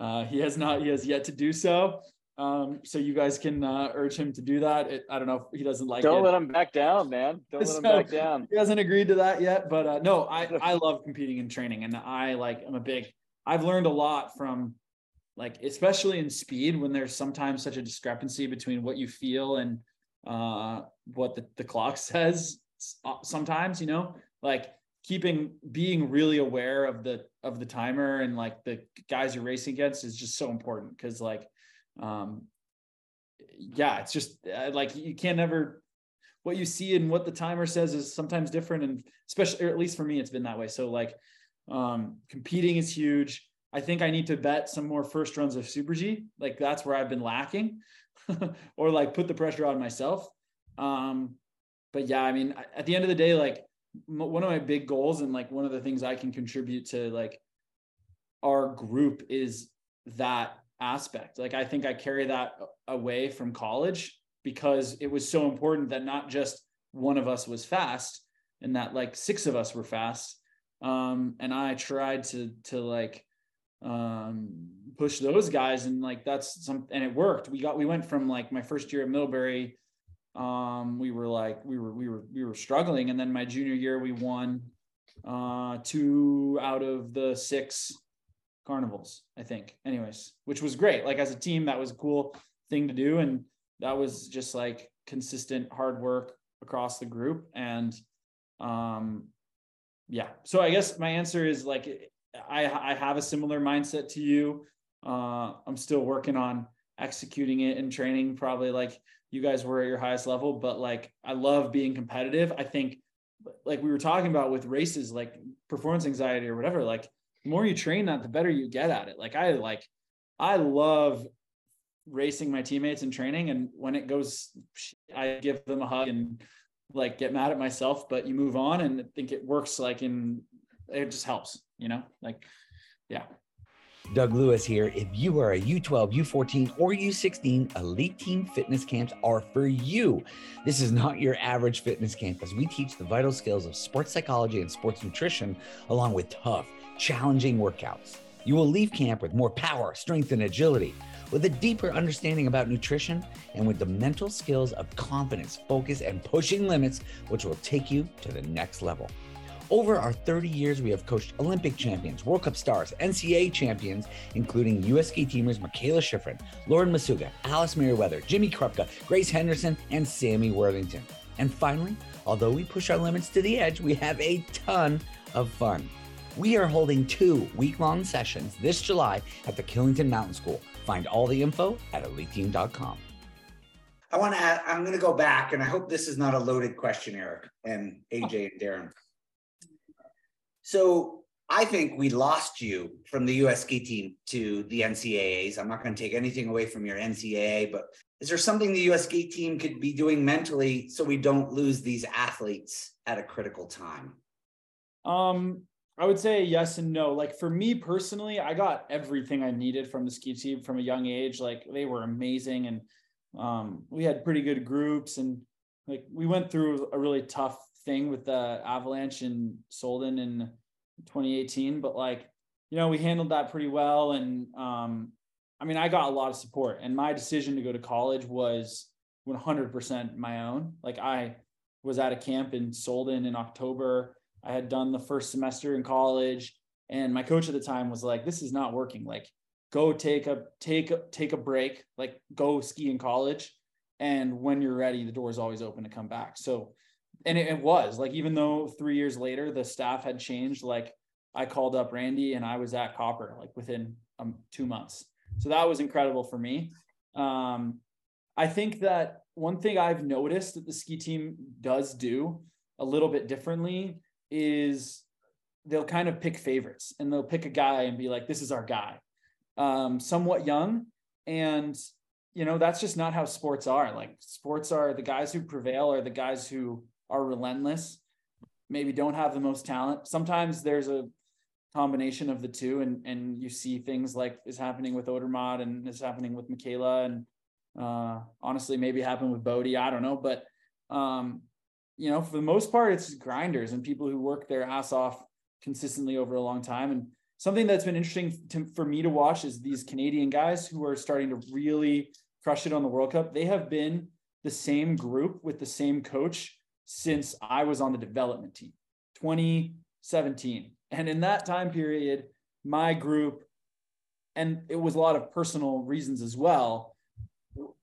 Uh, he has not, he has yet to do so. Um, so you guys can uh, urge him to do that. It, I don't know if he doesn't like Don't it. let him back down, man. Don't let him back down. He hasn't agreed to that yet, but uh, no, I I love competing in training, and I like I'm a big. I've learned a lot from, like especially in speed when there's sometimes such a discrepancy between what you feel and uh, what the, the clock says. uh, Sometimes you know, like keeping being really aware of the of the timer and like the guys you're racing against is just so important because like um yeah it's just uh, like you can't never what you see and what the timer says is sometimes different and especially or at least for me it's been that way so like um competing is huge i think i need to bet some more first runs of super g. Like that's where i've been lacking or like put the pressure on myself. Um but yeah i mean at the end of the day like one of my big goals and like one of the things i can contribute to like our group is that aspect. Like i think i carry that away from college because it was so important that not just one of us was fast and that like six of us were fast. Um and i tried to to like um push those guys and like that's some and it worked. We got we went from like my first year at middlebury um we were like we were we were we were struggling and then my junior year we won uh two out of the six carnivals i think. Anyways which was great. Like as a team that was a cool thing to do and that was just like consistent hard work across the group and um yeah. So i guess my answer is like i i have a similar mindset to you. Uh i'm still working on executing it in training probably like you guys were at your highest level but like i love being competitive. I think like we were talking about with races like performance anxiety or whatever like the more you train that the better you get at it. Like i like i love racing my teammates in training and when it goes i give them a hug and like get mad at myself but you move on and I think it works like in it just helps you know like yeah Doug Lewis here. If you are a U12, U14, or U16, Elite Team Fitness Camps are for you. This is not your average fitness camp as we teach the vital skills of sports psychology and sports nutrition, along with tough, challenging workouts. You will leave camp with more power, strength, and agility, with a deeper understanding about nutrition, and with the mental skills of confidence, focus, and pushing limits, which will take you to the next level. Over our 30 years, we have coached Olympic champions, World Cup stars, NCAA champions, including U.S. ski teamers Mikaela Shiffrin, Lauren Macuga, Alice Merryweather, Jimmy Krupka, Grace Henderson, and Sammy Worthington. And finally, although we push our limits to the edge, we have a ton of fun. We are holding two week long sessions this July at the Killington Mountain School. Find all the info at eliteam.com. I want to add, I'm going to go back, and I hope this is not a loaded question, Erik and AJ and Daron. So I think we lost you from the US ski team to the NCAAs. I'm not going to take anything away from your NCAA, but is there something the US ski team could be doing mentally so we don't lose these athletes at a critical time? Um, I would say yes and no. Like for me personally, I got everything I needed from the ski team from a young age. Like they were amazing and um, we had pretty good groups and like we went through a really tough thing with the Avalanche in Solden in 2018, but like, you know, we handled that pretty well. And um, I mean, I got a lot of support and my decision to go to college was 100% my own. Like I was at a camp in Solden in October. I had done the first semester in college and my coach at the time was like, this is not working. Like go take a, take a, take a break, like go ski in college. And when you're ready, the door is always open to come back. So and it, it, was like even though three years later the staff had changed like i called up randy and i was at copper like within um, two months. So that was incredible for me. Um, i think that one thing i've noticed that the ski team does do a little bit differently is they'll kind of pick favorites and they'll pick a guy and be like this is our guy. Um, somewhat young and you know that's just not how sports are. Like sports are the guys who prevail are the guys who are relentless, maybe don't have the most talent. Sometimes there's a combination of the two, and and you see things like is happening with Odermatt and is happening with Mikaela, and Uh, honestly, maybe happened with Bode. I don't know, but um, you know, for the most part, it's grinders and people who work their ass off consistently over a long time. And something that's been interesting to, for me to watch is these Canadian guys who are starting to really crush it on the World Cup. They have been the same group with the same coach since I was on the development team, 2017. And in that time period, my group, and it was a lot of personal reasons as well,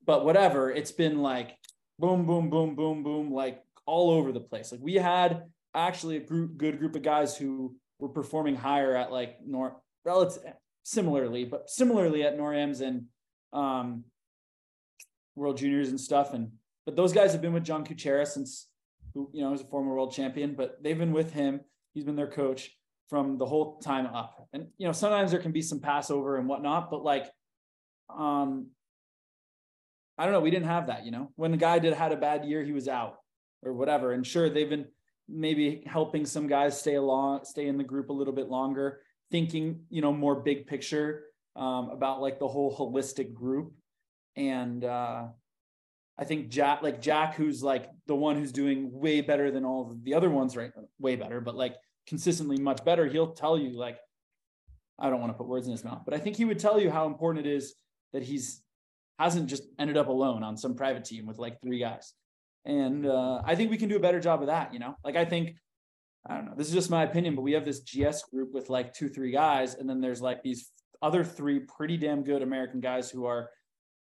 but whatever, it's been like boom, boom, boom, boom, boom, like all over the place. Like we had actually a group, good group of guys who were performing higher at like Nor relative similarly, but similarly at NorAms and um, World Juniors and stuff. And but those guys have been with John Kucera since who you know is a former world champion, but they've been with him. He's been their coach from the whole time up. And you know, sometimes there can be some passover and whatnot, but like um I don't know, we didn't have that, you know. When the guy did had a bad year, he was out or whatever. And sure, they've been maybe helping some guys stay along, stay in the group a little bit longer, thinking, you know, more big picture um, about like the whole holistic group. And uh, I think Jack, like Jack, who's like the one who's doing way better than all the other ones, right? Way better, but like consistently much better. He'll tell you, like, I don't want to put words in his mouth, but I think he would tell you how important it is that he's hasn't just ended up alone on some private team with like three guys. And uh, I think we can do a better job of that. You know, like I think, I don't know, this is just my opinion, but we have this GS group with like two, three guys. And then there's like these other three pretty damn good American guys who are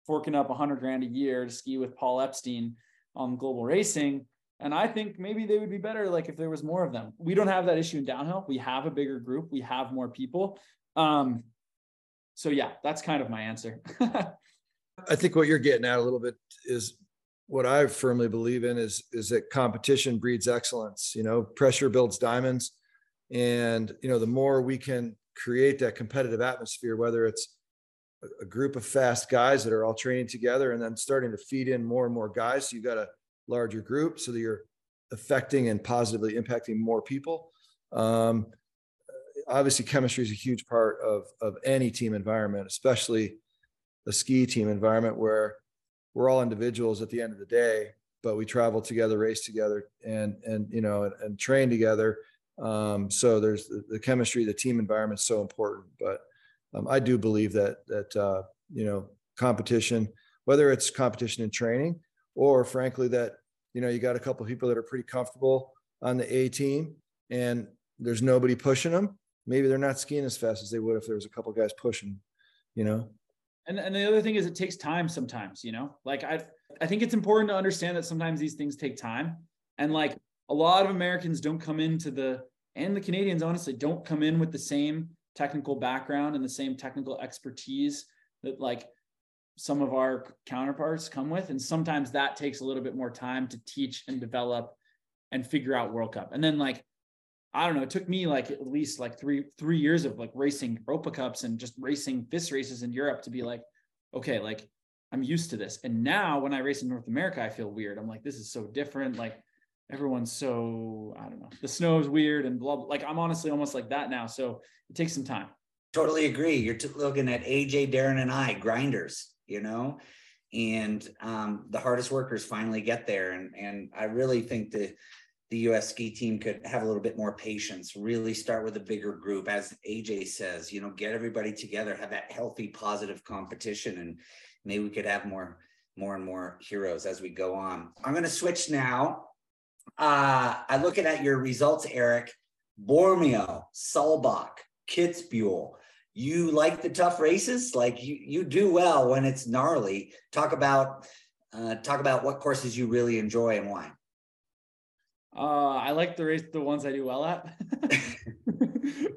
forking up a hundred grand a year to ski with Paul Epstein on global racing. And I think maybe they would be better like if there was more of them. We don't have that issue in downhill. We have a bigger group. We have more people. Um, so yeah, that's kind of my answer. I think what you're getting at a little bit is what I firmly believe in is is that competition breeds excellence. You know, pressure builds diamonds, and you know the more we can create that competitive atmosphere, whether it's a group of fast guys that are all training together and then starting to feed in more and more guys, so you've got a larger group, so that you're affecting and positively impacting more people. Um, obviously, chemistry is a huge part of of any team environment, especially a ski team environment where we're all individuals at the end of the day, but we travel together, race together, and and you know and, and train together. Um, so there's the, the, chemistry, the team environment is so important. But um, I do believe that that uh, you know competition, whether it's competition in training or frankly that you know you got a couple people that are pretty comfortable on the A team and there's nobody pushing them. Maybe they're not skiing as fast as they would if there was a couple guys pushing. You know, and and the other thing is it takes time sometimes you know like i i think it's important to understand that sometimes these things take time and like a lot of americans don't come into the and the canadians honestly don't come in with the same technical background and the same technical expertise that like some of our counterparts come with and sometimes that takes a little bit more time to teach and develop and figure out world cup and then like I don't know. It took me like at least like three three years of like racing Europa Cups and just racing FIS races in Europe to be like, okay, like I'm used to this. And now when I race in North America, I feel weird. I'm like, this is so different. Like everyone's so I don't know. The snow is weird and blah, blah. Like I'm honestly almost like that now. So it takes some time. Totally agree. You're t- looking at AJ, Daron, and I grinders. You know, and um, the hardest workers finally get there. And and I really think the the US ski team could have a little bit more patience, really start with a bigger group. As AJ says, you know, get everybody together, have that healthy, positive competition, and maybe we could have more, more and more heroes as we go on. I'm going to switch now. Uh, I looking at your results, Erik. Bormio, Saalbach, Kitzbühel. You like the tough races? Like you, you do well when it's gnarly. Talk about, uh, talk about what courses you really enjoy and why. Uh, I like the race, the ones I do well at.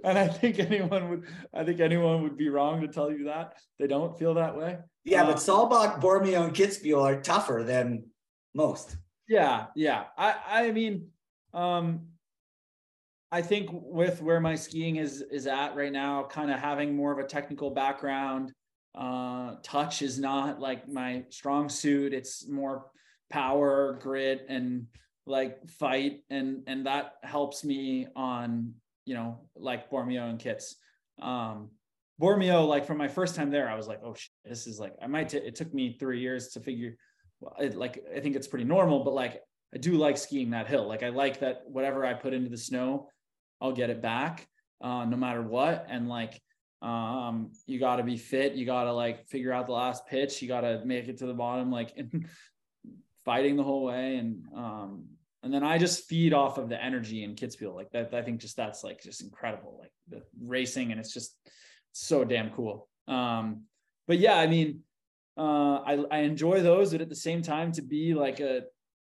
and I think anyone would, I think anyone would be wrong to tell you that they don't feel that way. Yeah, but uh, Saalbach, Bormio, and Kitzbühel are tougher than most. Yeah, yeah. I, I mean, um, I think with where my skiing is is at right now, kind of having more of a technical background, uh, touch is not like my strong suit. It's more power, grit, and like fight and and that helps me on you know like Bormio and kits um Bormio, like from my first time there, I was like, oh, shit, this is like, I might, t- it took me three years to figure, it, like, I think it's pretty normal, but like, I do like skiing that hill. Like, I like that whatever I put into the snow, I'll get it back, uh, no matter what. And like, um, you got to be fit. You got to like figure out the last pitch. You got to make it to the bottom, like fighting the whole way. And, um, and then I just feed off of the energy in Kitzbühel. Like that, I think just that's like just incredible, like the racing, and it's just so damn cool. Um, but yeah, I mean, uh, I I enjoy those, but at the same time, to be like a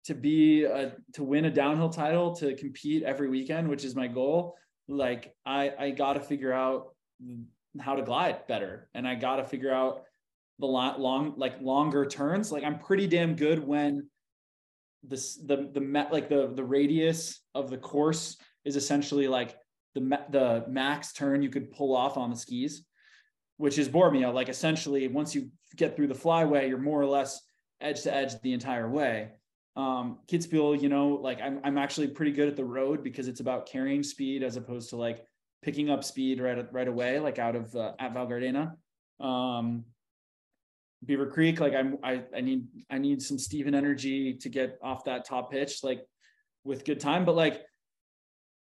to be a to win a downhill title, to compete every weekend, which is my goal. Like I I got to figure out how to glide better, and I got to figure out the long, long like longer turns. Like I'm pretty damn good when this the the met like the the radius of the course is essentially like the the max turn you could pull off on the skis, which is Bormio. Like essentially, once you get through the flyway, you're more or less edge to edge the entire way. Um, Kitzbühel, you know, like I'm I'm actually pretty good at the road because it's about carrying speed as opposed to like picking up speed right right away, like out of uh, at Val Gardena. Um, Beaver Creek, like I'm, I, I need, I need some Steven energy to get off that top pitch, like with good time. But like,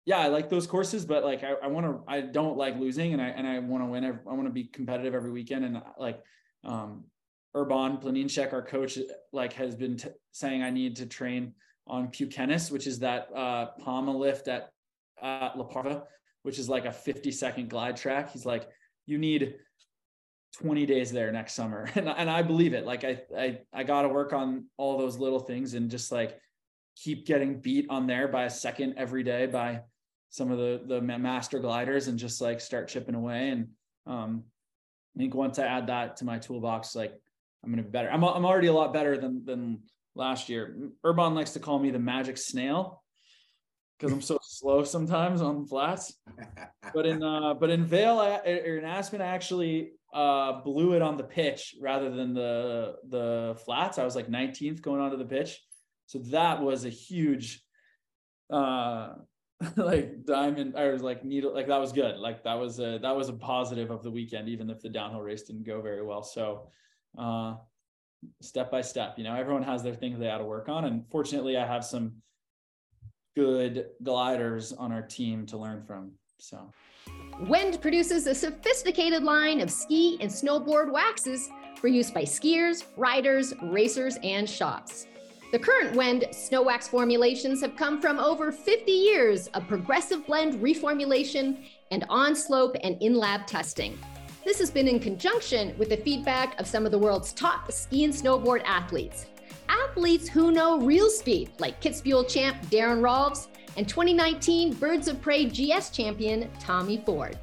yeah, I like those courses, but like, I, I want to, I don't like losing and I, and I want to win. I want to be competitive every weekend. And like, um, Urban Planinšek, our coach, like has been t- saying I need to train on Pukenis, which is that uh, Poma lift at uh, La Parva, which is like a 50 second glide track. He's like, you need 20 days there next summer and, and i believe it like i i, I got to work on all those little things and just like keep getting beat on there by a second every day by some of the the master gliders and just like start chipping away and um i think once i add that to my toolbox like i'm gonna be better i'm, I'm already a lot better than than last year urban likes to call me the magic snail because I'm so slow sometimes on flats. But in uh, but in Vail or in Aspen, I actually uh, blew it on the pitch rather than the the flats. I was like 19th going onto the pitch, so that was a huge uh like diamond I was like needle like that was good. Like that was a that was a positive of the weekend even if the downhill race didn't go very well. So uh step by step you know everyone has their things they got to work on. And fortunately I have some good gliders on our team to learn from so. Wend produces a sophisticated line of ski and snowboard waxes for use by skiers, riders, racers, and shops. The current Wend snow wax formulations have come from over 50 years of progressive blend reformulation and on slope and in lab testing. This has been in conjunction with the feedback of some of the world's top ski and snowboard athletes. Athletes who know real speed, like Kitzbühel champ Daron Rahlves and 2019 Birds of Prey GS champion Tommy Ford.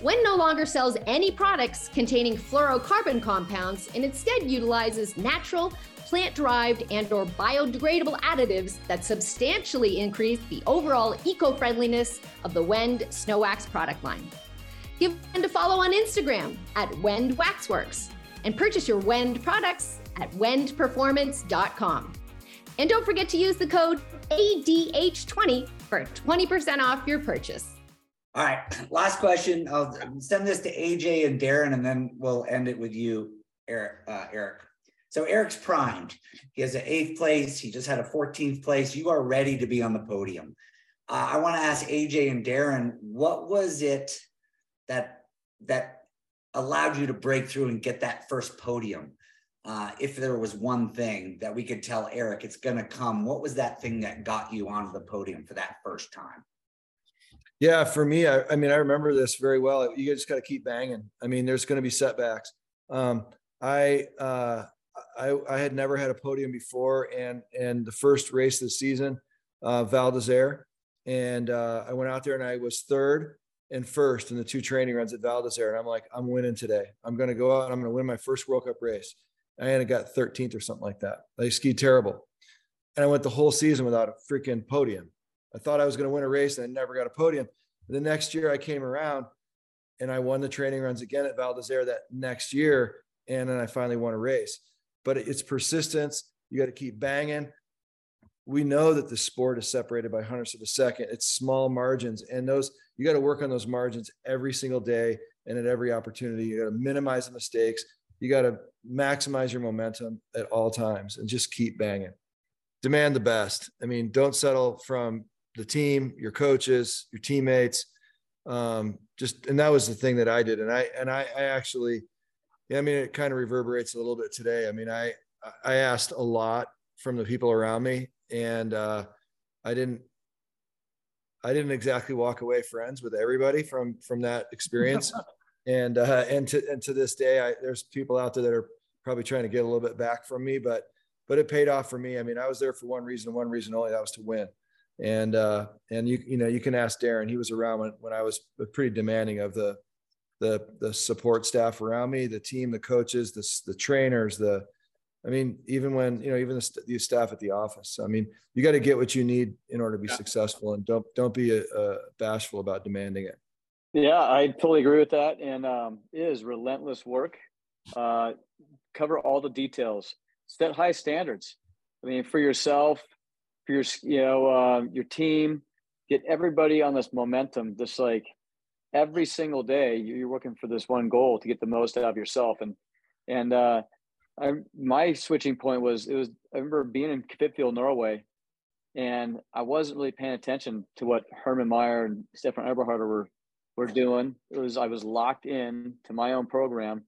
Wend no longer sells any products containing fluorocarbon compounds and instead utilizes natural, plant-derived and or biodegradable additives that substantially increase the overall eco-friendliness of the Wend Snow Wax product line. Give Wend a follow on Instagram at Wend Waxworks and purchase your Wend products at wendperformance.com. And don't forget to use the code ADH20 for 20% off your purchase. All right, last question. I'll send this to AJ and Daron, and then we'll end it with you, Erik. Uh, Erik. So Erik's primed. He has an eighth place. He just had a 14th place. You are ready to be on the podium. Uh, I want to ask AJ and Daron, what was it that that allowed you to break through and get that first podium? uh, if there was one thing that we could tell Erik it's going to come, what was that thing that got you onto the podium for that first time? Yeah, for me, I, I mean, I remember this very well. You just got to keep banging. I mean, there's going to be setbacks. Um, I, uh, I, I had never had a podium before, and and the first race of the season, uh, Val d'Isere, and uh, I went out there and I was third and first in the two training runs at Val d'Isere, and I'm like, I'm winning today. I'm going to go out and I'm going to win my first World Cup race. I had got 13th or something like that. I skied terrible. And I went the whole season without a freaking podium. I thought I was going to win a race and I never got a podium. The next year I came around and I won the training runs again at Val d'Isere that next year. And then I finally won a race. But it's persistence. You got to keep banging. We know that the sport is separated by hundredths of a second. It's small margins. And those, you got to work on those margins every single day and at every opportunity. You got to minimize the mistakes. You got to maximize your momentum at all times and just keep banging. Demand the best. I mean, don't settle from the team, your coaches, your teammates. Um, just and that was the thing that I did. And I and I, I actually, yeah, I mean, it kind of reverberates a little bit today. I mean, I I asked a lot from the people around me, and uh, I didn't I didn't exactly walk away friends with everybody from from that experience. and uh, and to and to this day, I, there's people out there that are probably trying to get a little bit back from me, but but it paid off for me. I mean, I was there for one reason, one reason only, that was to win. And uh, and you you know you can ask Daron. He was around when when I was pretty demanding of the the the support staff around me, the team, the coaches, the the trainers, the I mean, even when you know, even the, the staff at the office. I mean, you got to get what you need in order to be yeah. successful, and don't don't be a, a bashful about demanding it. Yeah, I totally agree with that, and um, it is relentless work. Uh, cover all the details, set high standards. I mean, for yourself, for your you know uh, your team, get everybody on this momentum. Just like every single day, you're working for this one goal to get the most out of yourself, and and uh, I, my switching point was it was I remember being in Kvitfjell, Norway, and I wasn't really paying attention to what Hermann Maier and Stephan Eberharter were were doing. It was I was locked in to my own program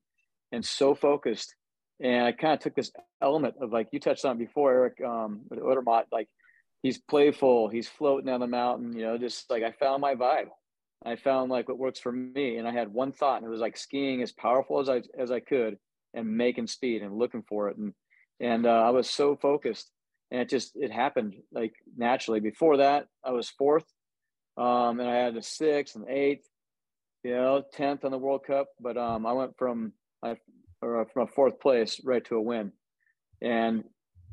and so focused. And I kind of took this element of like you touched on before, Erik, um, with Odermatt, like he's playful, he's floating down the mountain, you know, just like I found my vibe. I found like what works for me. And I had one thought, and it was like skiing as powerful as I as I could and making speed and looking for it. And and uh, I was so focused, and it just it happened like naturally. Before that, I was fourth, um, and I had a sixth and eighth, you know, tenth on the World Cup. But um, I went from I or from a fourth place right to a win, and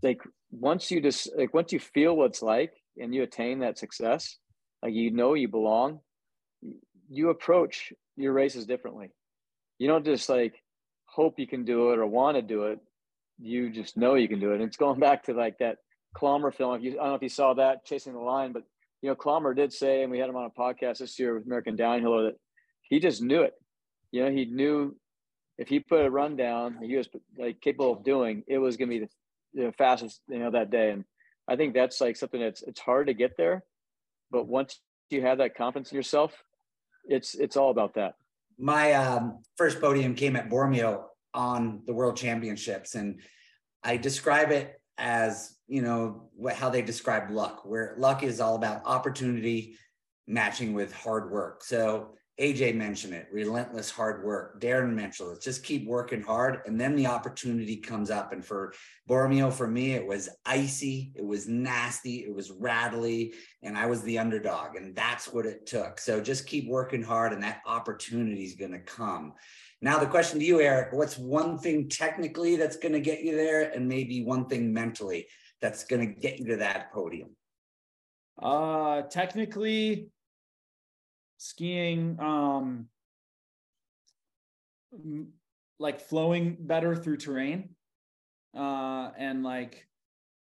like once you just like once you feel what it's like and you attain that success, like you know you belong, you approach your races differently. You don't just like hope you can do it or want to do it. You just know you can do it. And it's going back to like that Klammer film. If you, I don't know if you saw that, Chasing the Line, but you know, Klammer did say, and we had him on a podcast this year with American Downhill, that he just knew it. You know, he knew if he put a run down, he was like capable of doing, it was going to be the, the fastest, you know, that day. And I think that's like something that's it's hard to get there, but once you have that confidence in yourself, it's it's all about that my um, first podium came at Bormio on the World Championships, and I describe it as you know what, how they describe luck, where luck is all about opportunity matching with hard work. So AJ mentioned it, relentless hard work. Daron mentioned it, just keep working hard. And then the opportunity comes up. And for Bormio, for me, it was icy, it was nasty, it was rattly, and I was the underdog. And that's what it took. So just keep working hard, and that opportunity is going to come. Now, the question to you, Erik what's one thing technically that's going to get you there, and maybe one thing mentally that's going to get you to that podium? Uh, technically, skiing um like flowing better through terrain uh and like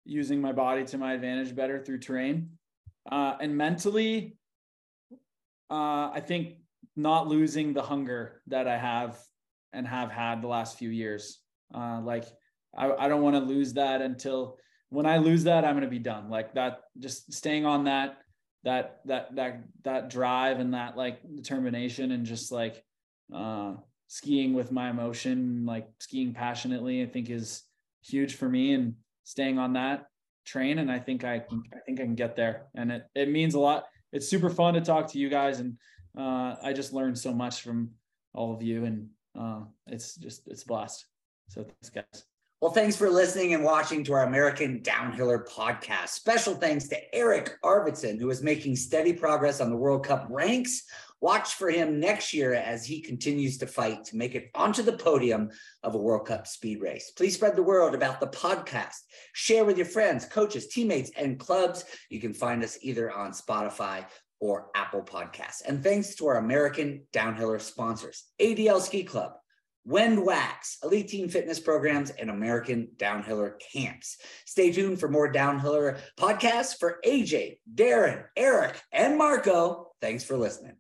using my body to my advantage better through terrain. Uh and mentally uh i think not losing the hunger that i have and have had the last few years. Uh like i, I don't want to lose that until when i lose that i'm going to be done. Like that just staying on that that that that that drive and that like determination and just like uh skiing with my emotion like skiing passionately i think is huge for me and staying on that train. And i think i can i think i can get there. And it, it means a lot. It's super fun to talk to you guys. And uh i just learned so much from all of you. And uh it's just it's blessed so thanks guys well, thanks for listening and watching to our American Downhiller podcast. Special thanks to Erik Arvidsson, who is making steady progress on the World Cup ranks. Watch for him next year as he continues to fight to make it onto the podium of a World Cup speed race. Please spread the word about the podcast. Share with your friends, coaches, teammates, and clubs. You can find us either on Spotify or Apple Podcasts. And thanks to our American Downhiller sponsors, ADL Ski Club. Wend Wax, Elite Team Fitness Programs, and American Downhiller Camps. Stay tuned for more Downhiller podcasts for AJ, Daron, Erik, and Marco. Thanks for listening.